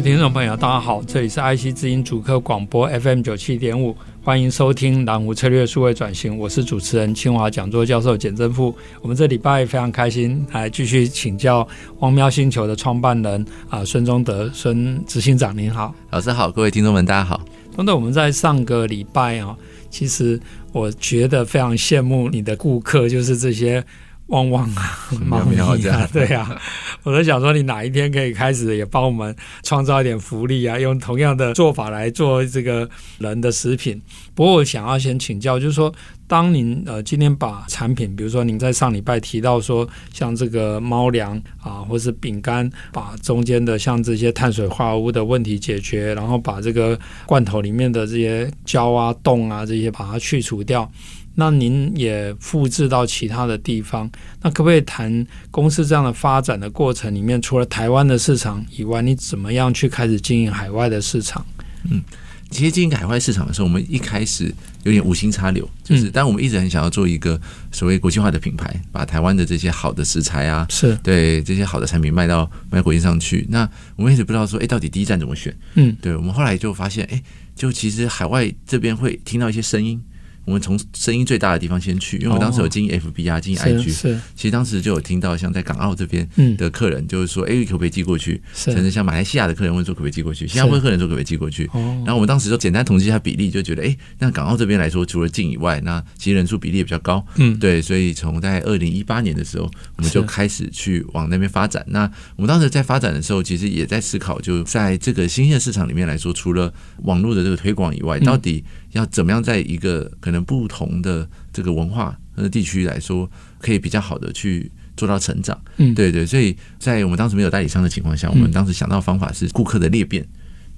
位听众朋友，大家好，这里是爱惜之音主客广播 FM 九七点五，欢迎收听南湖策略数位转型，我是主持人清华讲座教授简正富。我们这礼拜非常开心，来继续请教汪喵星球的创办人啊孙中德孙执行长，您好，老师好，各位听众们大家好。那么我们在上个礼拜啊，其实我觉得非常羡慕你的顾客，就是这些。旺旺啊，猫咪啊，对啊，我在想说，你哪一天可以开始也帮我们创造一点福利啊？用同样的做法来做这个人的食品。不过我想要先请教，就是说，当您呃今天把产品，比如说您在上礼拜提到说，像这个猫粮啊，或是饼干，把中间的像这些碳水化合物的问题解决，然后把这个罐头里面的这些胶啊、冻啊这些把它去除掉。那您也复制到其他的地方，那可不可以谈公司这样的发展的过程里面，除了台湾的市场以外，你怎么样去开始经营海外的市场？嗯，其实经营海外市场的时候，我们一开始有点无心插柳，就是，嗯、但我们一直很想要做一个所谓国际化的品牌，把台湾的这些好的食材啊，是对这些好的产品卖到卖国际上去。那我们一直不知道说，哎，到底第一站怎么选？嗯，对，我们后来就发现，哎，就其实海外这边会听到一些声音。我们从声音最大的地方先去，因为我当时有经营 FB 啊，经营 IG，是，其实当时就有听到像在港澳这边的客人，就是说，哎，可不可以寄过去？甚至像马来西亚的客人问说，可不可以寄过去？新加坡的客人说，可不可以寄过去？然后我们当时就简单统计一下比例，就觉得，哎，那港澳这边来说，除了进以外，那其实人数比例也比较高。嗯，对，所以从在二零一八年的时候，我们就开始去往那边发展。那我们当时在发展的时候，其实也在思考，就在这个新兴市场里面来说，除了网络的这个推广以外，到底要怎么样在一个可能不同的这个文化和地区来说，可以比较好的去做到成长。嗯，对对，所以在我们当时没有代理商的情况下，我们当时想到方法是顾客的裂变。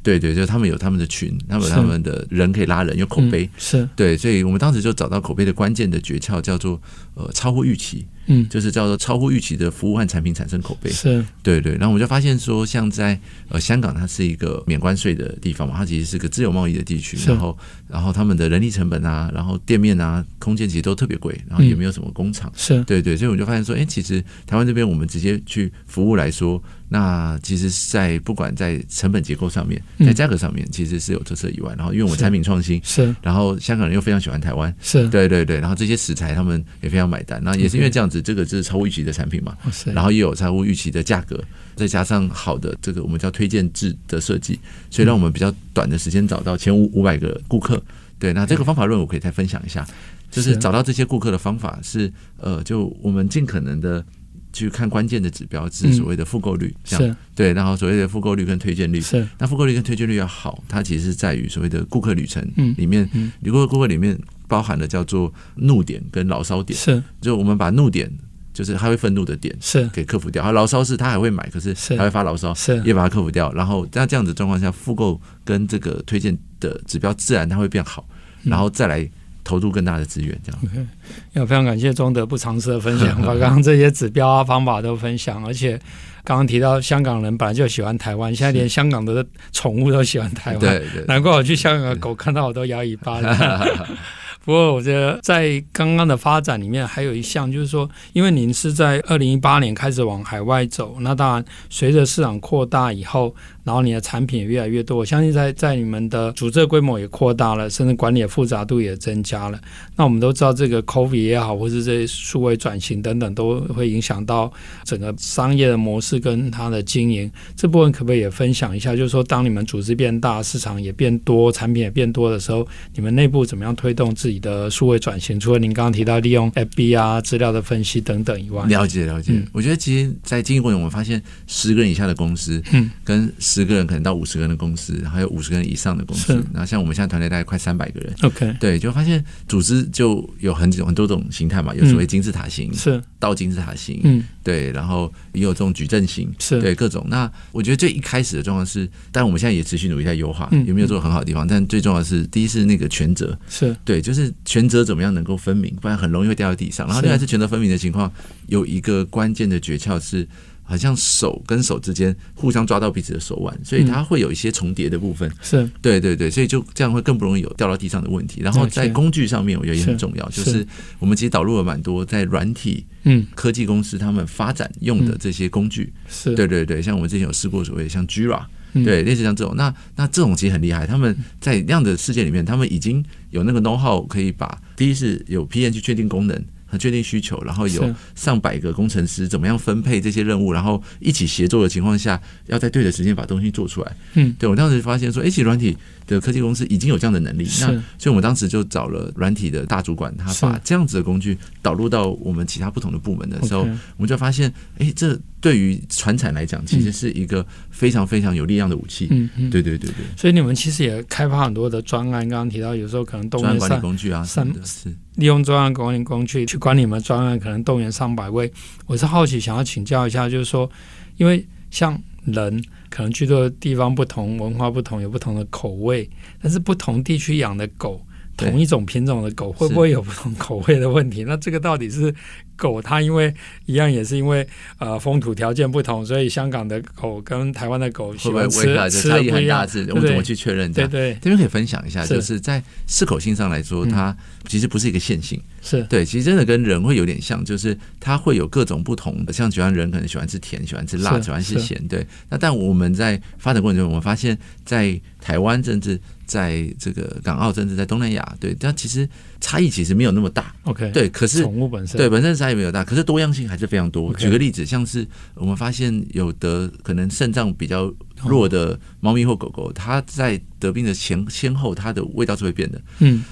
对对，就是他们有他们的群，他们有他们的人可以拉人，有口碑。是对，所以我们当时就找到口碑的关键的诀窍，叫做呃超乎预期。嗯，就是叫做超乎预期的服务和产品产生口碑，是。对对。然后我们就发现说，像在呃香港，它是一个免关税的地方嘛，它其实是个自由贸易的地区。然后，然后他们的人力成本啊，然后店面啊，空间其实都特别贵，然后也没有什么工厂。是。对对，所以我就发现说，哎，其实台湾这边我们直接去服务来说，那其实，在不管在成本结构上面，在价格上面，其实是有特色以外，然后因为我们产品创新是，然后香港人又非常喜欢台湾，是。对对对，然后这些食材他们也非常买单，那也是因为这样子。这个就是超乎预期的产品嘛，然后也有超乎预期的价格，再加上好的这个我们叫推荐制的设计，所以让我们比较短的时间找到前五五百个顾客。对，那这个方法论我可以再分享一下，就是找到这些顾客的方法是呃，就我们尽可能的去看关键的指标，是所谓的复购率，这样对，然后所谓的复购率跟推荐率是，那复购率跟推荐率要好，它其实是在于所谓的顾客旅程里面，如果顾客里面。包含了叫做怒点跟牢骚点，是。就我们把怒点，就是他会愤怒的点，是。给克服掉。他牢骚是他还会买，可是他会发牢骚，是。也把它克服掉。然后在这样子状况下，复购跟这个推荐的指标自然它会变好，然后再来投入更大的资源。这样，嗯、要非常感谢中德不尝试的分享，把刚刚这些指标啊方法都分享，而且刚刚提到香港人本来就喜欢台湾，现在连香港的宠物都喜欢台湾，对对，难怪我去香港的狗看到我都摇尾巴。不过，我觉得在刚刚的发展里面，还有一项就是说，因为您是在二零一八年开始往海外走，那当然随着市场扩大以后，然后你的产品也越来越多，我相信在在你们的组织规模也扩大了，甚至管理的复杂度也增加了。那我们都知道，这个 COVID 也好，或是这些数位转型等等，都会影响到整个商业的模式跟它的经营。这部分可不可以也分享一下？就是说，当你们组织变大，市场也变多，产品也变多的时候，你们内部怎么样推动自己的数位转型？除了您刚刚提到利用 FB 啊、资料的分析等等以外，了解了解。嗯、我觉得其实，在经营过程，我们发现十个人以下的公司，嗯，跟十个人可能到五十个人的公司，还有五十个人以上的公司。然后像我们现在团队大概快三百个人。OK，对，就发现组织就有很很多种形态嘛，有所谓金字塔型，是倒金字塔型，嗯，对，然后也有这种矩阵型，是对各种。那我觉得最一开始的状况是，但我们现在也持续努力在优化，有没有做很好的地方？但最重要的是，第一是那个权责，是对，就是权责怎么样能够分明，不然很容易会掉在地上。然后另外是权责分明的情况，有一个关键的诀窍是。好像手跟手之间互相抓到彼此的手腕，所以它会有一些重叠的部分。是，对对对，所以就这样会更不容易有掉到地上的问题。然后在工具上面，我觉得也很重要，就是我们其实导入了蛮多在软体嗯科技公司他们发展用的这些工具。是，对对对，像我们之前有试过所谓像 Gira 对，类似像这种。那那这种其实很厉害，他们在那样的世界里面，他们已经有那个 know how 可以把第一是有 PM 去确定功能。很确定需求，然后有上百个工程师怎么样分配这些任务，然后一起协作的情况下，要在对的时间把东西做出来。嗯，对，我当时发现说，哎，其实软体的科技公司已经有这样的能力，那所以我们当时就找了软体的大主管，他把这样子的工具导入到我们其他不同的部门的时候，我们就发现，哎，这对于传产来讲，其实是一个非常非常有力量的武器。嗯嗯，对对对对。所以你们其实也开发很多的专案，刚刚提到有时候可能动员管理工具啊，三是。利用专案管理工具去管理你们专案，可能动员上百位。我是好奇，想要请教一下，就是说，因为像人可能居住的地方不同，文化不同，有不同的口味，但是不同地区养的狗，同一种品种的狗，会不会有不同口味的问题？那这个到底是？狗它因为一样也是因为呃风土条件不同，所以香港的狗跟台湾的狗喜欢吃会吃的不一样。我们怎么去确认？对对，这边可以分享一下，就是在适口性上来说，它其实不是一个线性。是对，其实真的跟人会有点像，就是它会有各种不同的。像喜欢人可能喜欢吃甜，喜欢吃辣，喜欢吃咸。对，那但我们在发展过程中，我们发现，在台湾甚至在这个港澳甚至在东南亚，对，但其实差异其实没有那么大。OK，对，可是宠物本身对本身差异没有大，可是多样性还是非常多。举个例子，像是我们发现有的可能肾脏比较弱的猫咪或狗狗，它在得病的前先后，它的味道是会变的。嗯，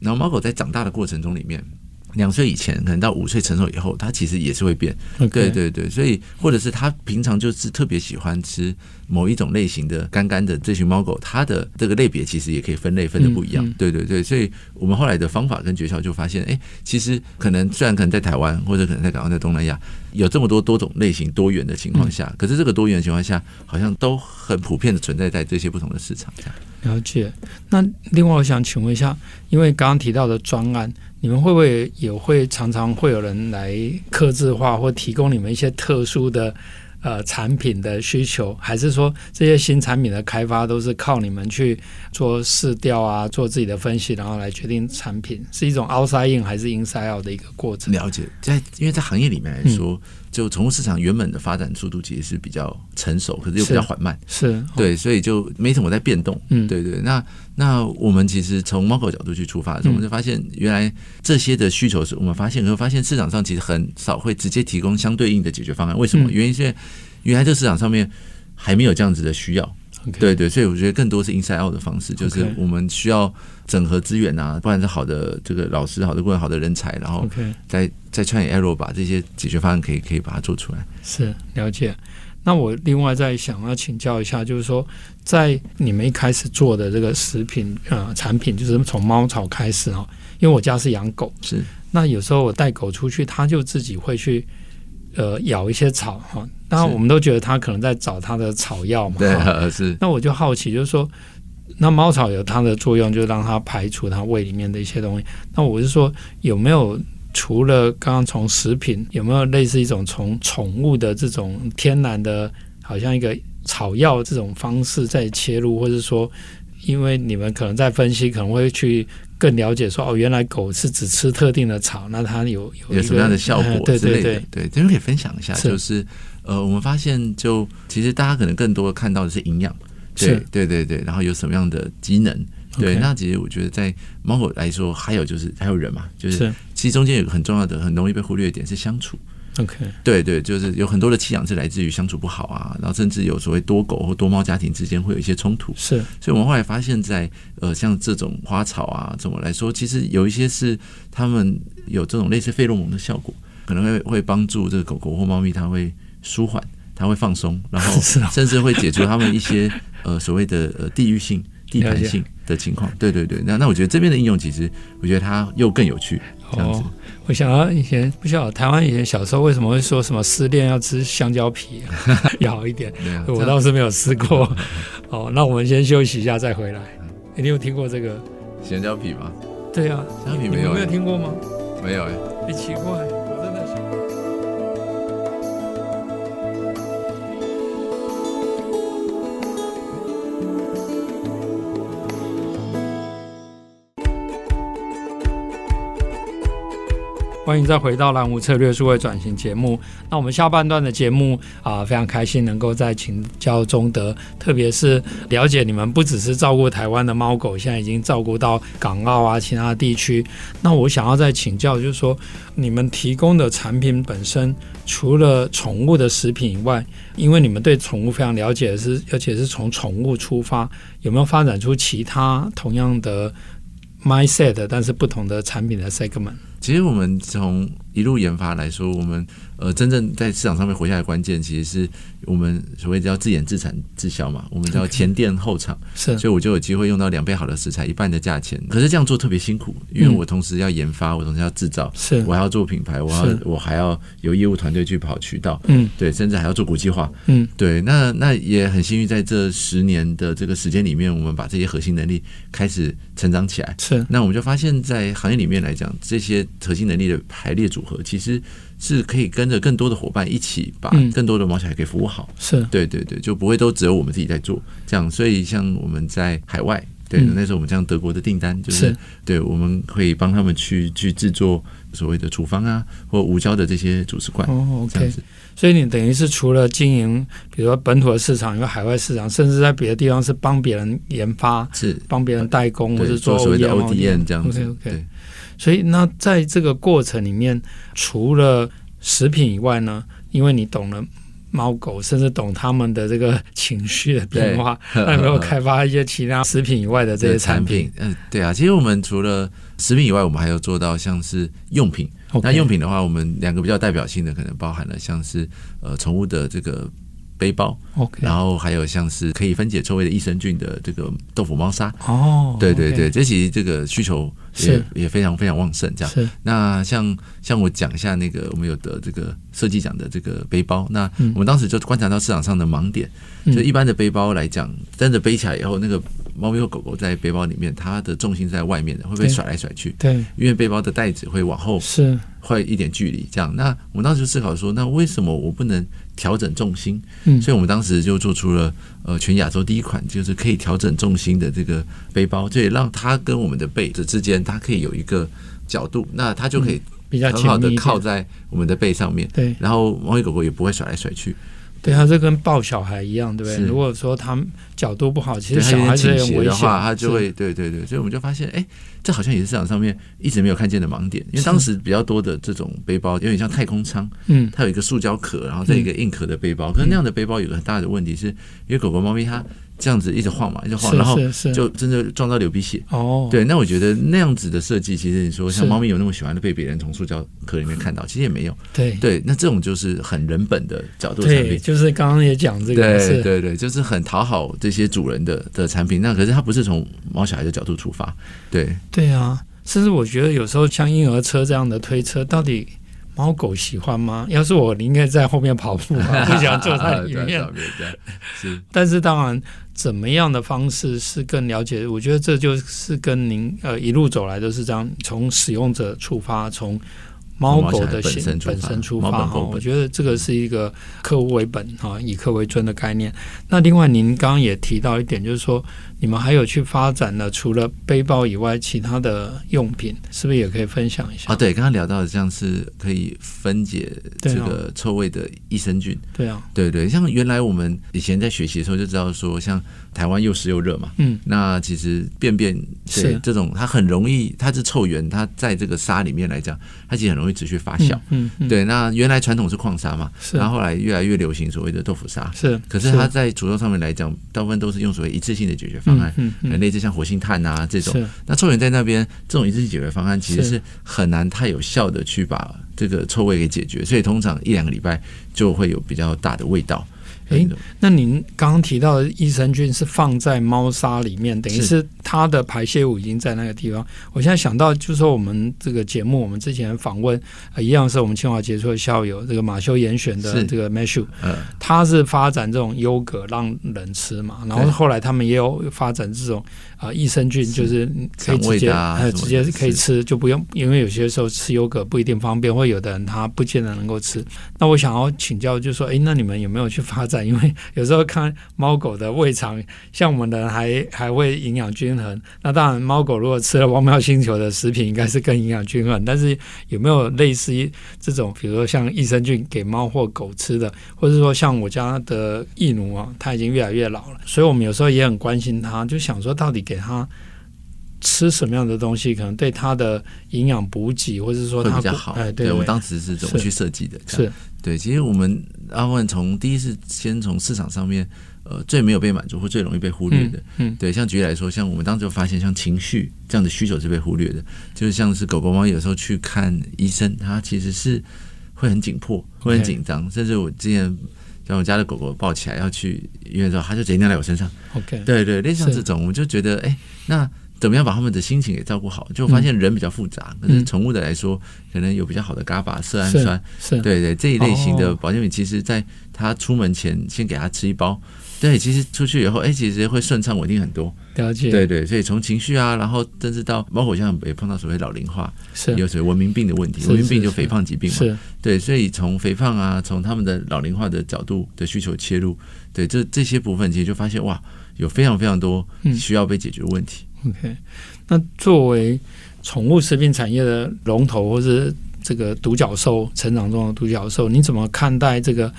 然后猫狗在长大的过程中里面。两岁以前，可能到五岁成熟以后，它其实也是会变。Okay. 对对对，所以或者是它平常就是特别喜欢吃某一种类型的干干的这群猫狗，它的这个类别其实也可以分类分的不一样。嗯嗯、对对对，所以我们后来的方法跟诀窍就发现，哎，其实可能虽然可能在台湾或者可能在港澳、在东南亚有这么多多种类型多元的情况下，嗯、可是这个多元的情况下，好像都很普遍的存在在这些不同的市场上。了解。那另外我想请问一下，因为刚刚提到的专案。你们会不会也会常常会有人来刻字化或提供你们一些特殊的呃产品的需求，还是说这些新产品的开发都是靠你们去做试调啊，做自己的分析，然后来决定产品，是一种 outside in 还是 inside out 的一个过程？了解，在因为在行业里面来说。嗯就宠物市场原本的发展速度其实是比较成熟，可是又比较缓慢，是，是对，所以就没什么在变动。嗯，对对。那那我们其实从猫狗角度去出发的时候，我们就发现原来这些的需求是我们发现，可是发现市场上其实很少会直接提供相对应的解决方案。为什么？原因是因为原来这个市场上面还没有这样子的需要。对对，所以我觉得更多是 inside out 的方式，就是我们需要整合资源啊，不管是好的这个老师、好的顾问、好的人才，然后再再 try and error 把这些解决方案可以可以把它做出来。是了解。那我另外再想要请教一下，就是说，在你们一开始做的这个食品呃产品，就是从猫草开始哦，因为我家是养狗，是那有时候我带狗出去，它就自己会去。呃，咬一些草哈，当然我们都觉得它可能在找它的草药嘛。对，是。那我就好奇，就是说，那猫草有它的作用，就让它排除它胃里面的一些东西。那我是说，有没有除了刚刚从食品，有没有类似一种从宠物的这种天然的，好像一个草药这种方式在切入，或者说，因为你们可能在分析，可能会去。更了解说哦，原来狗是只吃特定的草，那它有有，有什么样的效果之类的？对对对，对，这边可以分享一下，就是呃，我们发现就其实大家可能更多看到的是营养，对对对对，然后有什么样的机能，对，那其实我觉得在猫狗来说，还有就是还有人嘛，就是其实中间有个很重要的、很容易被忽略的点是相处。OK，对对，就是有很多的气养是来自于相处不好啊，然后甚至有所谓多狗或多猫家庭之间会有一些冲突。是，所以我们后来发现在，在呃像这种花草啊，怎么来说，其实有一些是他们有这种类似费洛蒙的效果，可能会会帮助这个狗狗或猫咪，它会舒缓它会放松，然后 甚至会解除他们一些 呃所谓的呃地域性、地盘性的情况。对对对，那那我觉得这边的应用其实，我觉得它又更有趣。这样子，哦、我想到以前不晓得台湾以前小时候为什么会说什么失恋要吃香蕉皮 要好一点，我倒是没有吃过。哦，那我们先休息一下再回来。你有听过这个香蕉皮吗？对啊，香蕉皮没有，没有听过吗？没有哎，很奇怪。欢迎再回到蓝湖策略数位转型节目。那我们下半段的节目啊，非常开心能够再请教中德，特别是了解你们不只是照顾台湾的猫狗，现在已经照顾到港澳啊其他地区。那我想要再请教，就是说你们提供的产品本身，除了宠物的食品以外，因为你们对宠物非常了解，是而且是从宠物出发，有没有发展出其他同样的 mindset，但是不同的产品的 segment？其实我们从一路研发来说，我们呃真正在市场上面活下来的关键，其实是我们所谓叫自研自产自销嘛，我们叫前店后厂，是，所以我就有机会用到两倍好的食材，一半的价钱。可是这样做特别辛苦，因为我同时要研发，我同时要制造，是，我还要做品牌，我要我还要有业务团队去跑渠道，嗯，对，甚至还要做国际化，嗯，对，那那也很幸运，在这十年的这个时间里面，我们把这些核心能力开始成长起来，是，那我们就发现，在行业里面来讲，这些核心能力的排列组合，其实是可以跟着更多的伙伴一起把更多的毛小孩给服务好。是对对对，就不会都只有我们自己在做这样。所以像我们在海外，对，那时候我们像德国的订单，就是对，我们会帮他们去去制作所谓的处方啊，或无胶的这些主食罐。哦，OK。所以你等于是除了经营，比如说本土的市场，有海外市场，甚至在别的地方是帮别人研发，是帮别人代工，或者做所谓的 ODM 这样子。OK OK。所以，那在这个过程里面，除了食品以外呢？因为你懂了猫狗，甚至懂他们的这个情绪的变化，那有没有开发一些其他食品以外的这些产品？嗯，对啊，其实我们除了食品以外，我们还有做到像是用品。那用品的话，我们两个比较代表性的，可能包含了像是呃宠物的这个。背包，OK，然后还有像是可以分解臭味的益生菌的这个豆腐猫砂，哦，对对对，这其实这个需求也也非常非常旺盛，这样。那像像我讲一下那个我们有的这个设计奖的这个背包，那我们当时就观察到市场上的盲点，就一般的背包来讲，真的背起来以后，那个猫咪或狗狗在背包里面，它的重心在外面的，会不会甩来甩去？对，因为背包的袋子会往后是会一点距离，这样。那我们当时就思考说，那为什么我不能？调整重心，嗯，所以我们当时就做出了呃全亚洲第一款，就是可以调整重心的这个背包，这也让它跟我们的背子之间，它可以有一个角度，那它就可以比较很好的靠在我们的背上面，对，然后猫咪狗狗也不会甩来甩去。对，它这跟抱小孩一样，对不对？如果说他角度不好，其实小孩子也危险他就会对对对，所以我们就发现，哎，这好像也是市场上面一直没有看见的盲点。因为当时比较多的这种背包有点像太空舱，嗯，它有一个塑胶壳，然后再一个硬壳的背包。可是那样的背包有个很大的问题，是因为狗狗、猫咪它。这样子一直晃嘛，一直晃，然后就真的撞到流鼻血。哦，对，那我觉得那样子的设计，其实你说像猫咪有那么喜欢的被别人从塑胶壳里面看到，其实也没有。对对，那这种就是很人本的角度产品，就是刚刚也讲这个，对对对，就是很讨好这些主人的的产品。那可是它不是从猫小孩的角度出发，对对啊，甚至我觉得有时候像婴儿车这样的推车，到底。猫狗喜欢吗？要是我，应该在后面跑步，不想坐在里面。是，但是当然，怎么样的方式是更了解？我觉得这就是跟您呃一路走来都是这样，从使用者出发，从。猫狗的本身本身出发哈，我觉得这个是一个客户为本哈，以客为尊的概念。那另外，您刚刚也提到一点，就是说你们还有去发展了除了背包以外其他的用品，是不是也可以分享一下？啊，对，刚刚聊到的像是可以分解这个臭味的益生菌。对啊，对对，像原来我们以前在学习的时候就知道说，像台湾又湿又热嘛，嗯，那其实便便是这种它很容易，它是臭源，它在这个沙里面来讲，它其实很容易。持续发酵，嗯，嗯，对。那原来传统是矿沙嘛，是。然后后来越来越流行所谓的豆腐沙，是。可是它在煮肉上面来讲，大部分都是用所谓一次性的解决方案，嗯，嗯，类似像活性炭啊这种。那臭源在那边，这种一次性解决方案其实是很难太有效的去把这个臭味给解决，所以通常一两个礼拜就会有比较大的味道。哎，那您刚刚提到的益生菌是放在猫砂里面，等于是它的排泄物已经在那个地方。我现在想到，就是说我们这个节目，我们之前访问，呃、一样是我们清华杰出的校友，这个马修严选的这个呃，他是发展这种优格让人吃嘛，然后后来他们也有发展这种啊、呃、益生菌，就是可以直接呃直接可以吃，就不用，因为有些时候吃优格不一定方便，或有的人他不见得能够吃。那我想要请教，就是说，哎，那你们有没有去发展？因为 有时候看猫狗的胃肠，像我们的人还还会营养均衡。那当然，猫狗如果吃了汪喵星球的食品，应该是更营养均衡。但是有没有类似于这种，比如说像益生菌给猫或狗吃的，或者说像我家的义奴啊，它已经越来越老了，所以我们有时候也很关心它，就想说到底给它吃什么样的东西，可能对它的营养补给，或者是说它比较好。哎，对，对，我当时是怎么去设计的？是。对，其实我们阿问从第一是先从市场上面，呃，最没有被满足或最容易被忽略的，嗯，嗯。对，像举例来说，像我们当时就发现，像情绪这样的需求是被忽略的，就是像是狗狗猫有时候去看医生，它其实是会很紧迫，会很紧张.甚至我之前像我家的狗狗抱起来要去医院的时候，它就直接尿在我身上，OK，对对，类似像这种，我们就觉得，哎，那。怎么样把他们的心情给照顾好？就发现人比较复杂，嗯、可是宠物的来说，可能有比较好的伽马色氨酸，对对这一类型的保健品，其实在他出门前先给他吃一包，对，其实出去以后，哎，其实会顺畅稳定很多。了解，对对，所以从情绪啊，然后甚至到包括像也碰到所谓老龄化，是。有所谓文明病的问题，文明病就肥胖疾病嘛，是，对，所以从肥胖啊，从他们的老龄化的角度的需求切入，对，这这些部分其实就发现哇，有非常非常多需要被解决的问题。嗯、OK。那作为宠物食品产业的龙头，或是这个独角兽成长中的独角兽，你怎么看待这个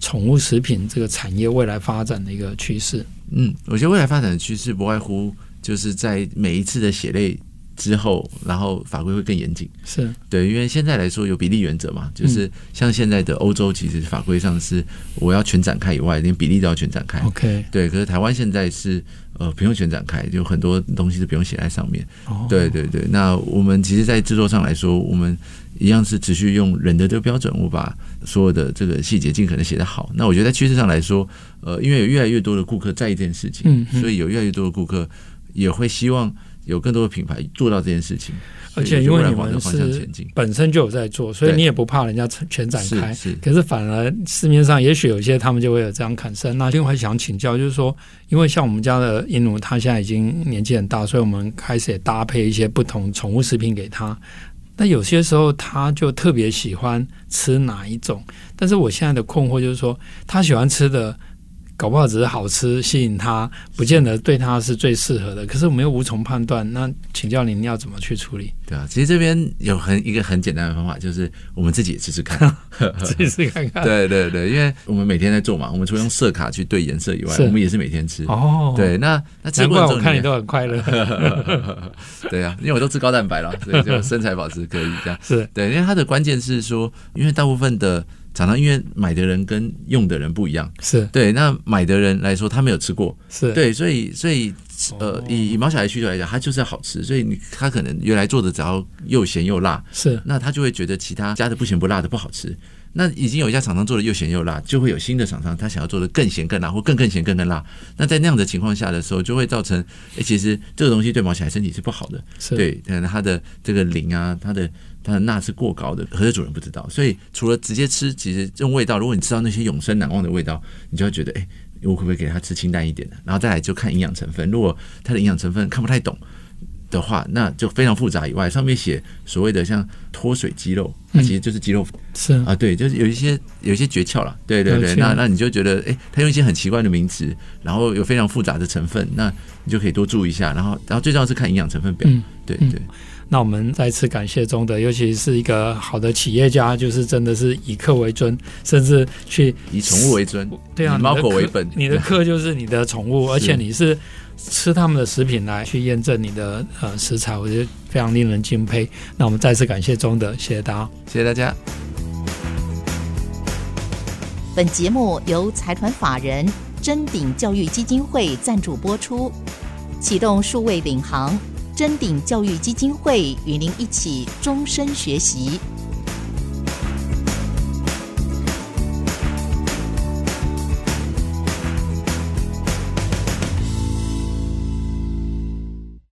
宠物食品这个产业未来发展的一个趋势？嗯，我觉得未来发展的趋势不外乎就是在每一次的血泪之后，然后法规会更严谨。是对，因为现在来说有比例原则嘛，就是像现在的欧洲，其实法规上是我要全展开以外，连比例都要全展开。OK，对，可是台湾现在是。呃，不用全展开，就很多东西都不用写在上面。哦、对对对，那我们其实，在制作上来说，我们一样是持续用人的这个标准，我把所有的这个细节尽可能写得好。那我觉得在趋势上来说，呃，因为有越来越多的顾客在意这件事情，嗯嗯，所以有越来越多的顾客也会希望有更多的品牌做到这件事情。而且因为你们是本身就有在做，所以你也不怕人家全展开。是，是，可是反而市面上也许有些他们就会有这样产生。那另外想请教，就是说，因为像我们家的鹦鹉，它现在已经年纪很大，所以我们开始也搭配一些不同宠物食品给它。那有些时候，它就特别喜欢吃哪一种？但是我现在的困惑就是说，它喜欢吃的。搞不好只是好吃吸引他，不见得对他是最适合的。可是我们又无从判断，那请教您要怎么去处理？对啊，其实这边有很一个很简单的方法，就是我们自己也试试看，自己试看看。对对对，因为我们每天在做嘛，我们除了用色卡去对颜色以外，我们也是每天吃。哦，对，那那难怪我看你都很快乐。对啊，因为我都吃高蛋白了，所以就身材保持可以这样。是对，因为它的关键是说，因为大部分的。常常因为买的人跟用的人不一样，是。对。那买的人来说，他没有吃过，是。对，所以所以呃，以以毛小孩需求来讲，他就是要好吃，所以你他可能原来做的只要又咸又辣，是，那他就会觉得其他加的不咸不辣的不好吃。那已经有一家厂商做的又咸又辣，就会有新的厂商他想要做的更咸更辣，或更更咸更更辣。那在那样的情况下的时候，就会造成，哎，其实这个东西对毛小孩身体是不好的，对，可能它的这个磷啊，它的。它的钠是过高的，可是主人不知道，所以除了直接吃，其实这种味道，如果你吃到那些永生难忘的味道，你就会觉得，哎、欸，我可不可以给它吃清淡一点的？然后再来就看营养成分，如果它的营养成分看不太懂的话，那就非常复杂。以外，上面写所谓的像脱水鸡肉，它其实就是鸡肉粉，是。啊，对，就是有一些有一些诀窍了，对对对，那那你就觉得，哎、欸，它用一些很奇怪的名词，然后有非常复杂的成分，那你就可以多注意一下。然后，然后最重要是看营养成分表，嗯、对对。嗯那我们再次感谢中德，尤其是一个好的企业家，就是真的是以客为尊，甚至去以宠物为尊，对啊，以猫狗为本，你的客就是你的宠物，而且你是吃他们的食品来去验证你的呃食材，我觉得非常令人敬佩。那我们再次感谢中德，谢谢大家，谢谢大家。本节目由财团法人臻鼎教育基金会赞助播出，启动数位领航。臻鼎教育基金会与您一起终身学习。